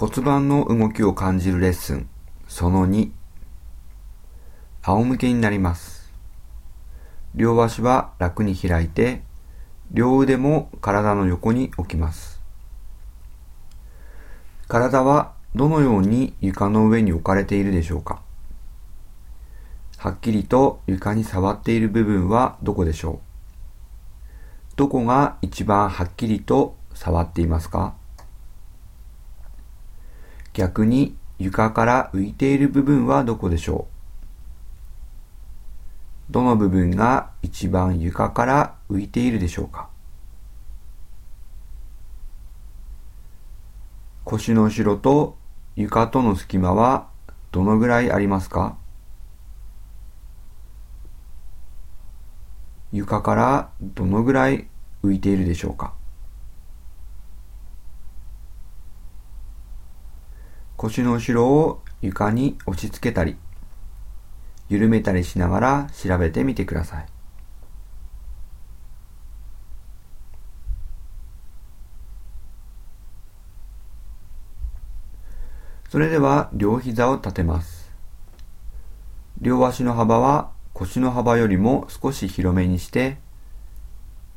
骨盤の動きを感じるレッスン。その2仰向けになります。両足は楽に開いて両腕も体の横に置きます。体はどのように床の上に置かれているでしょうか。はっきりと床に触っている部分はどこでしょう。どこが一番はっきりと触っていますか。逆に床から浮いている部分はどこでしょう？どの部分が一番床から浮いているでしょうか？腰の後ろと床との隙間はどのぐらいありますか？床からどのぐらい浮いているでしょうか？腰の後ろを床に押し付けたり緩めたりしながら調べてみてくださいそれでは両膝を立てます両足の幅は腰の幅よりも少し広めにして、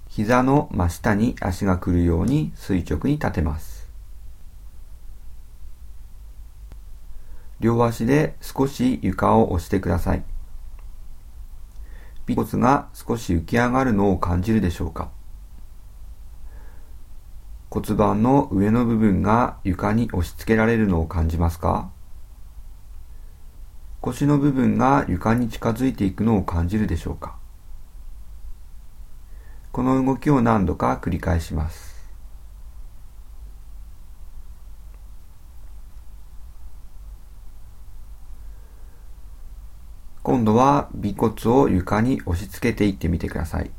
膝の真下に足が来るように垂直に立てます。両足で少し床を押してください。尾骨が少し浮き上がるのを感じるでしょうか骨盤の上の部分が床に押し付けられるのを感じますか腰の部分が床に近づいていくのを感じるでしょうかこの動きを何度か繰り返します。今度は尾骨を床に押し付けていってみてください。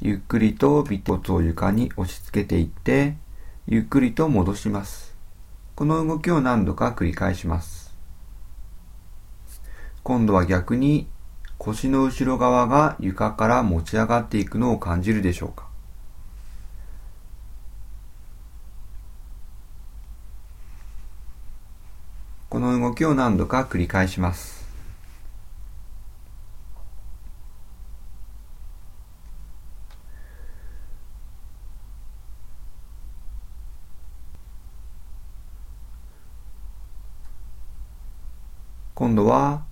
ゆっくりと尾骨を床に押し付けていって、ゆっくりと戻します。この動きを何度か繰り返します。今度は逆に腰の後ろ側が床から持ち上がっていくのを感じるでしょうかこの動きを何度か繰り返します。今度は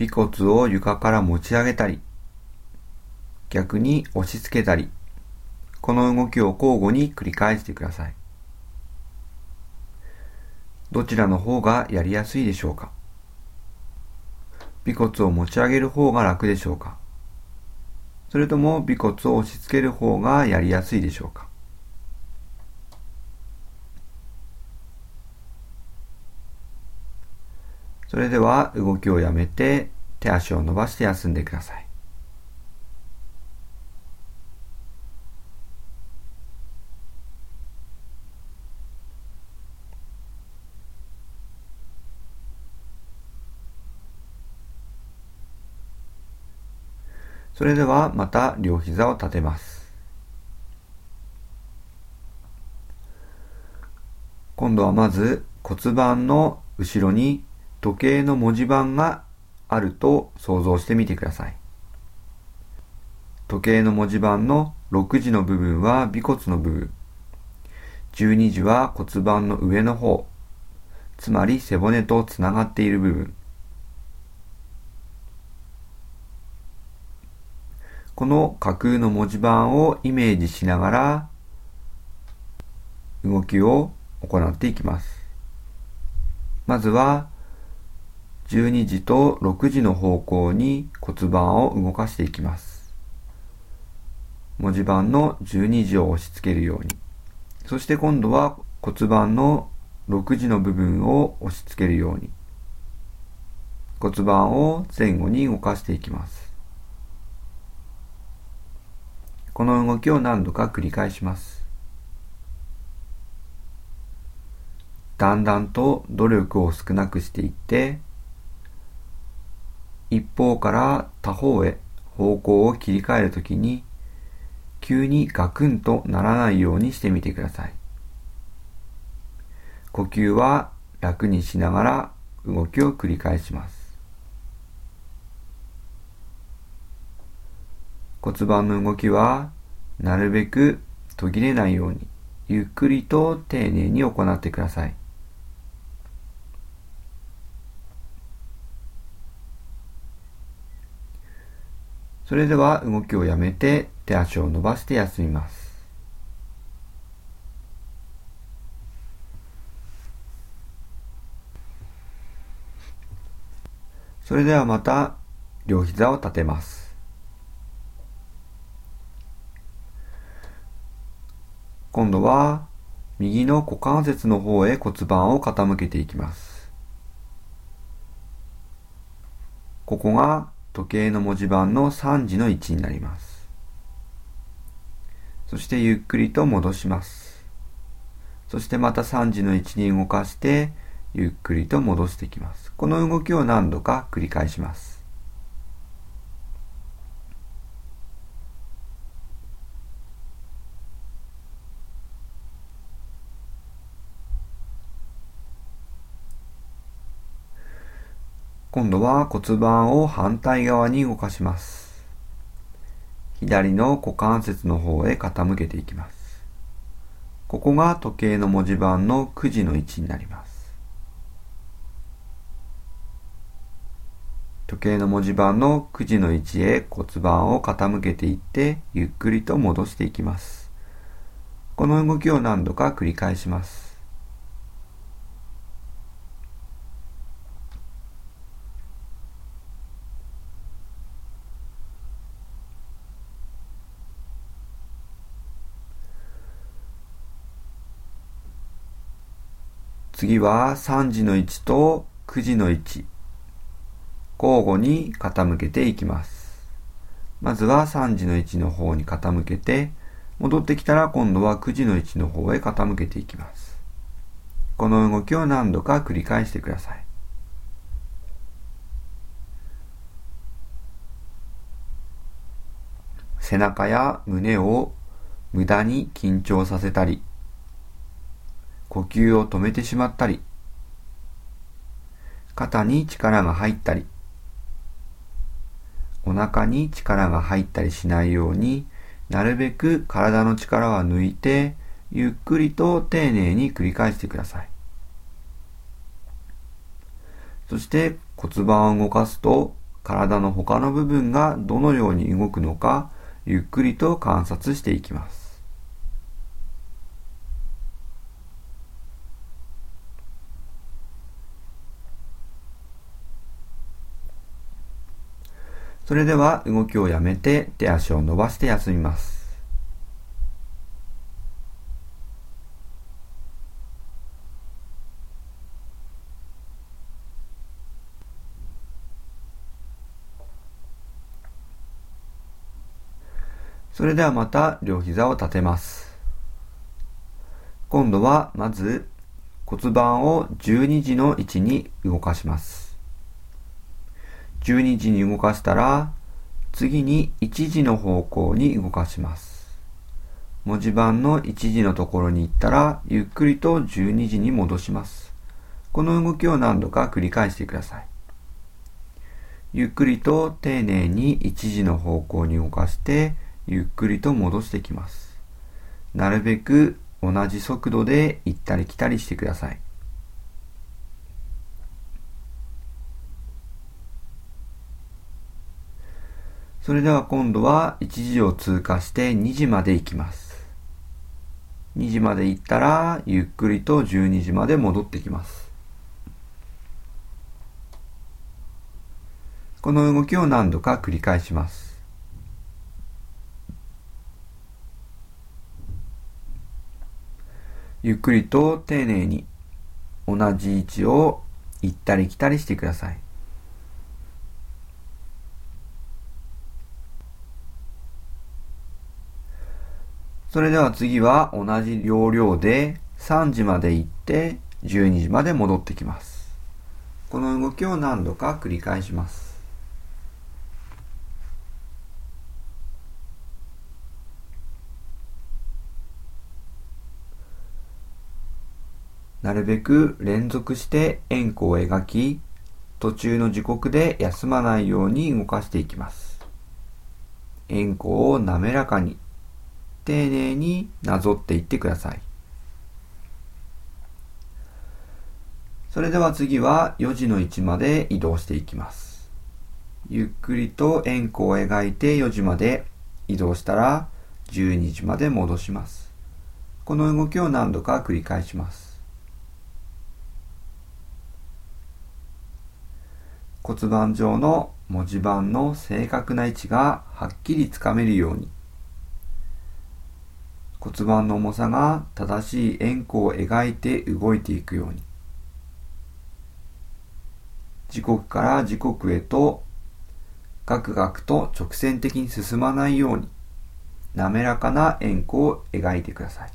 尾骨を床から持ち上げたり、逆に押し付けたり、この動きを交互に繰り返してください。どちらの方がやりやすいでしょうか？尾骨を持ち上げる方が楽でしょうか？それとも尾骨を押し付ける方がやりやすいでしょうか？それでは動きをやめて手足を伸ばして休んでください。それではまた両膝を立てます。今度はまず骨盤の後ろに時計の文字盤があると想像してみてください。時計の文字盤の6時の部分は尾骨の部分。12時は骨盤の上の方。つまり背骨とつながっている部分。この架空の文字盤をイメージしながら動きを行っていきます。まずは12時と6時の方向に骨盤を動かしていきます。文字盤の12時を押し付けるように。そして今度は骨盤の6時の部分を押し付けるように。骨盤を前後に動かしていきます。この動きを何度か繰り返します。だんだんと努力を少なくしていって、一方から他方へ方向を切り替えるときに、急にガクンとならないようにしてみてください。呼吸は楽にしながら動きを繰り返します。骨盤の動きはなるべく途切れないようにゆっくりと丁寧に行ってください。それでは動きをやめて手足を伸ばして休みます。それではまた両膝を立てます。今度は右の股関節の方へ骨盤を傾けていきます。ここが時計の文字盤の3時の位置になります。そしてゆっくりと戻します。そしてまた3時の位置に動かしてゆっくりと戻してきます。この動きを何度か繰り返します。今度は骨盤を反対側に動かします。左の股関節の方へ傾けていきます。ここが時計の文字盤の9時の位置になります。時計の文字盤の9時の位置へ骨盤を傾けていってゆっくりと戻していきます。この動きを何度か繰り返します。次は3時の位置と9時の位置。交互に傾けていきます。まずは3時の位置の方に傾けて、戻ってきたら今度は9時の位置の方へ傾けていきます。この動きを何度か繰り返してください。背中や胸を無駄に緊張させたり、呼吸を止めてしまったり、肩に力が入ったり、お腹に力が入ったりしないようになるべく体の力は抜いてゆっくりと丁寧に繰り返してください。そして骨盤を動かすと体の他の部分がどのように動くのかゆっくりと観察していきます。それでは動きをやめて手足を伸ばして休みます。それではまた両膝を立てます。今度はまず骨盤を12時の位置に動かします。12時に動かしたら、次に1時の方向に動かします。文字盤の1時のところに行ったら、ゆっくりと12時に戻します。この動きを何度か繰り返してください。ゆっくりと丁寧に1時の方向に動かして、ゆっくりと戻してきます。なるべく同じ速度で行ったり来たりしてください。それでは今度は1時を通過して2時まで行きます。2時まで行ったら、ゆっくりと12時まで戻ってきます。この動きを何度か繰り返します。ゆっくりと丁寧に同じ位置を行ったり来たりしてください。それでは次は同じ要領で3時まで行って12時まで戻ってきます。この動きを何度か繰り返します。なるべく連続して円弧を描き、途中の時刻で休まないように動かしていきます。円弧を滑らかに、丁寧になぞっていってください。それでは次は4時の位置まで移動していきます。ゆっくりと円弧を描いて4時まで移動したら12時まで戻します。この動きを何度か繰り返します。骨盤上の文字盤の正確な位置がはっきりつかめるように骨盤の重さが正しい円弧を描いて動いていくように時刻から時刻へとガクガクと直線的に進まないように滑らかな円弧を描いてください。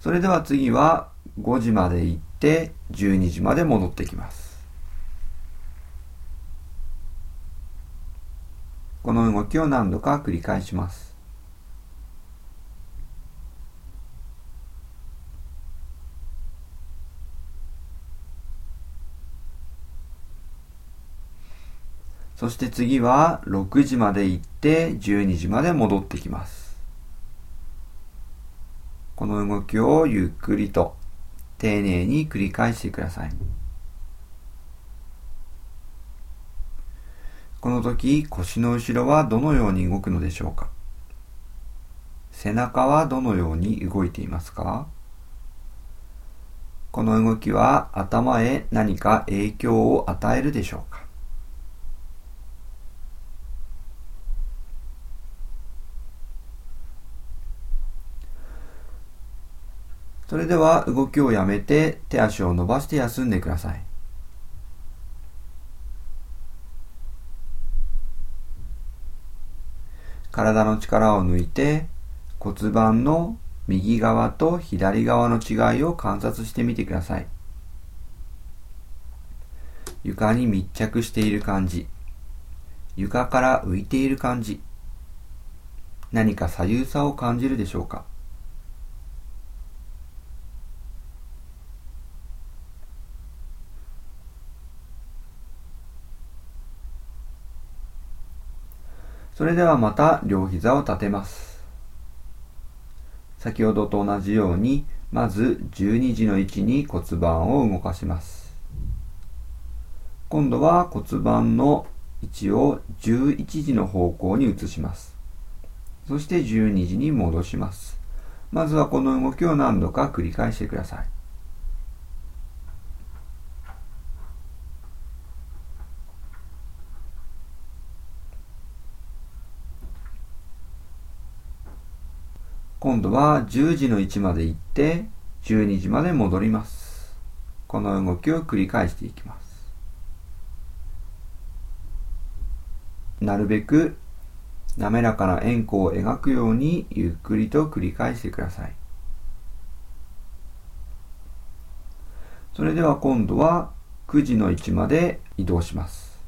それでは次は5時まで行って12時まで戻ってきます。この動きを何度か繰り返します。そして次は6時まで行って12時まで戻ってきます。この動きをゆっくりと丁寧に繰り返してください。この時腰の後ろはどのように動くのでしょうか？背中はどのように動いていますか？この動きは頭へ何か影響を与えるでしょうか？それでは動きをやめて手足を伸ばして休んでください。体の力を抜いて骨盤の右側と左側の違いを観察してみてください。床に密着している感じ。床から浮いている感じ。何か左右差を感じるでしょうかそれではまた両膝を立てます。先ほどと同じように、まず12時の位置に骨盤を動かします。今度は骨盤の位置を11時の方向に移します。そして12時に戻します。まずはこの動きを何度か繰り返してください。今度は10時の位置まで行って12時まで戻ります。この動きを繰り返していきます。なるべく滑らかな円弧を描くようにゆっくりと繰り返してください。それでは今度は9時の位置まで移動します。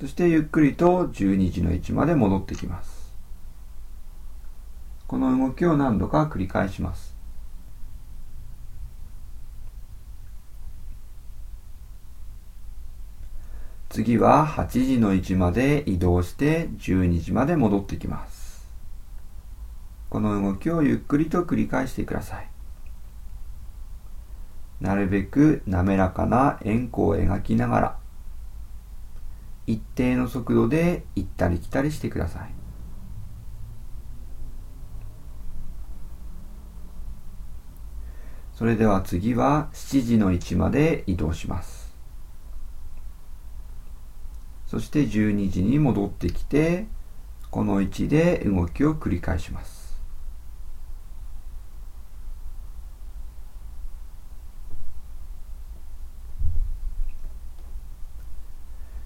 そしてゆっくりと12時の位置まで戻ってきます。この動きを何度か繰り返します。次は8時の位置まで移動して12時まで戻ってきます。この動きをゆっくりと繰り返してください。なるべく滑らかな円弧を描きながら一定の速度で行ったり来たりしてください。それでは次は7時の位置まで移動します。そして12時に戻ってきて、この位置で動きを繰り返します。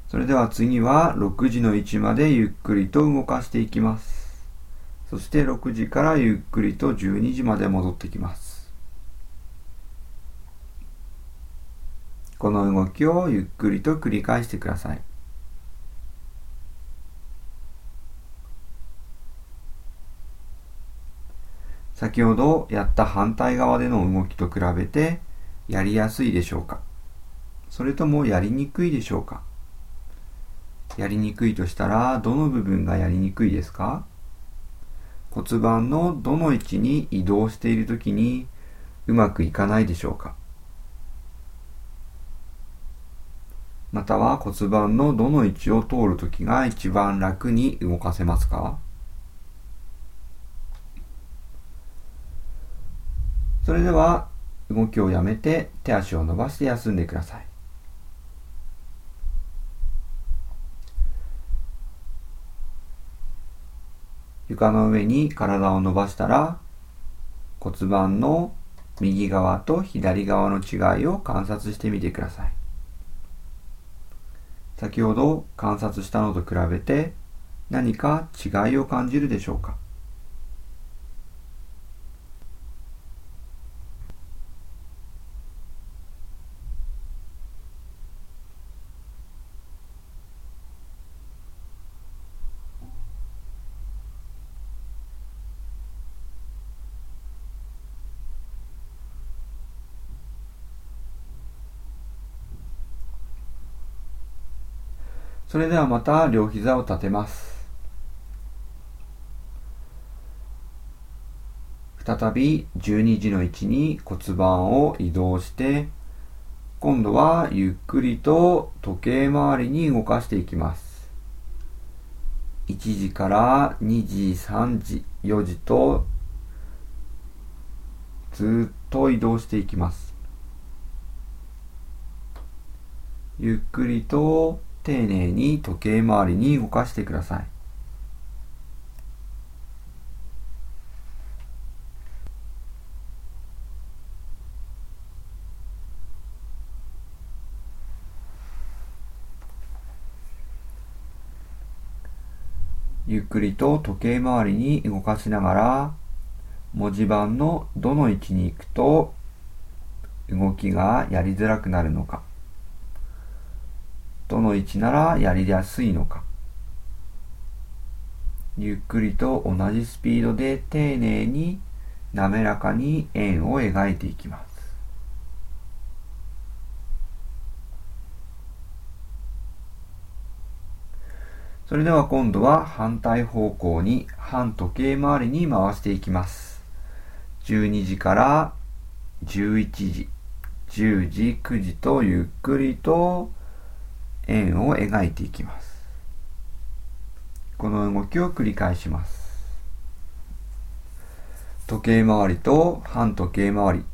それでは次は6時の位置までゆっくりと動かしていきます。そして6時からゆっくりと12時まで戻ってきます。この動きをゆっくりと繰り返してください。先ほどやった反対側での動きと比べてやりやすいでしょうか？それともやりにくいでしょうか？やりにくいとしたらどの部分がやりにくいですか？骨盤のどの位置に移動しているときにうまくいかないでしょうか？または骨盤のどの位置を通るときが一番楽に動かせますか？それでは動きをやめて手足を伸ばして休んでください。床の上に体を伸ばしたら骨盤の右側と左側の違いを観察してみてください。先ほど観察したのと比べて何か違いを感じるでしょうか？それではまた両膝を立てます。再び12時の位置に骨盤を移動して、今度はゆっくりと時計回りに動かしていきます。1時から2時、3時、4時とずっと移動していきます。ゆっくりと丁寧に時計回りに動かしてください。ゆっくりと時計回りに動かしながら文字盤のどの位置に行くと動きがやりづらくなるのかどの位置ならやりやすいのか。ゆっくりと同じスピードで丁寧に滑らかに円を描いていきます。それでは今度は反対方向に反時計回りに回していきます。12時から11時10時9時とゆっくりと円を描いていきます。この動きを繰り返します。時計回りと反時計回り、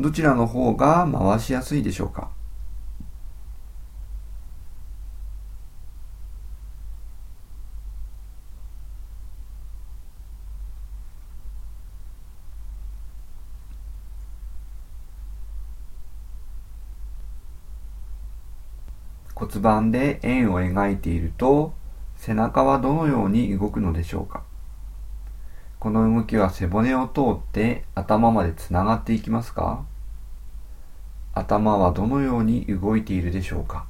どちらの方が回しやすいでしょうか骨盤で円を描いていると背中はどのように動くのでしょうか。この動きは背骨を通って頭までつながっていきますか。頭はどのように動いているでしょうか。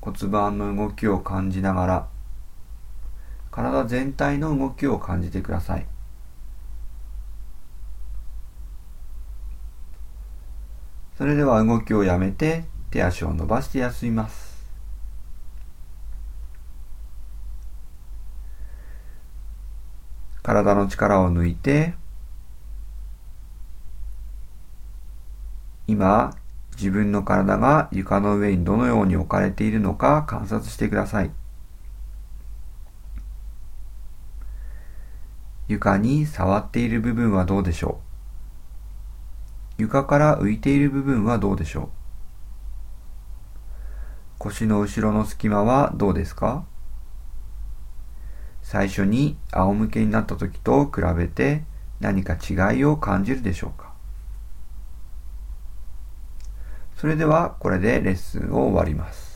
骨盤の動きを感じながら体全体の動きを感じてください。それでは動きをやめて手足を伸ばして休みます。体の力を抜いて今自分の体が床の上にどのように置かれているのか観察してください。床に触っている部分はどうでしょう？床から浮いている部分はどうでしょう？腰の後ろの隙間はどうですか？最初に仰向けになった時と比べて何か違いを感じるでしょうか？それではこれでレッスンを終わります。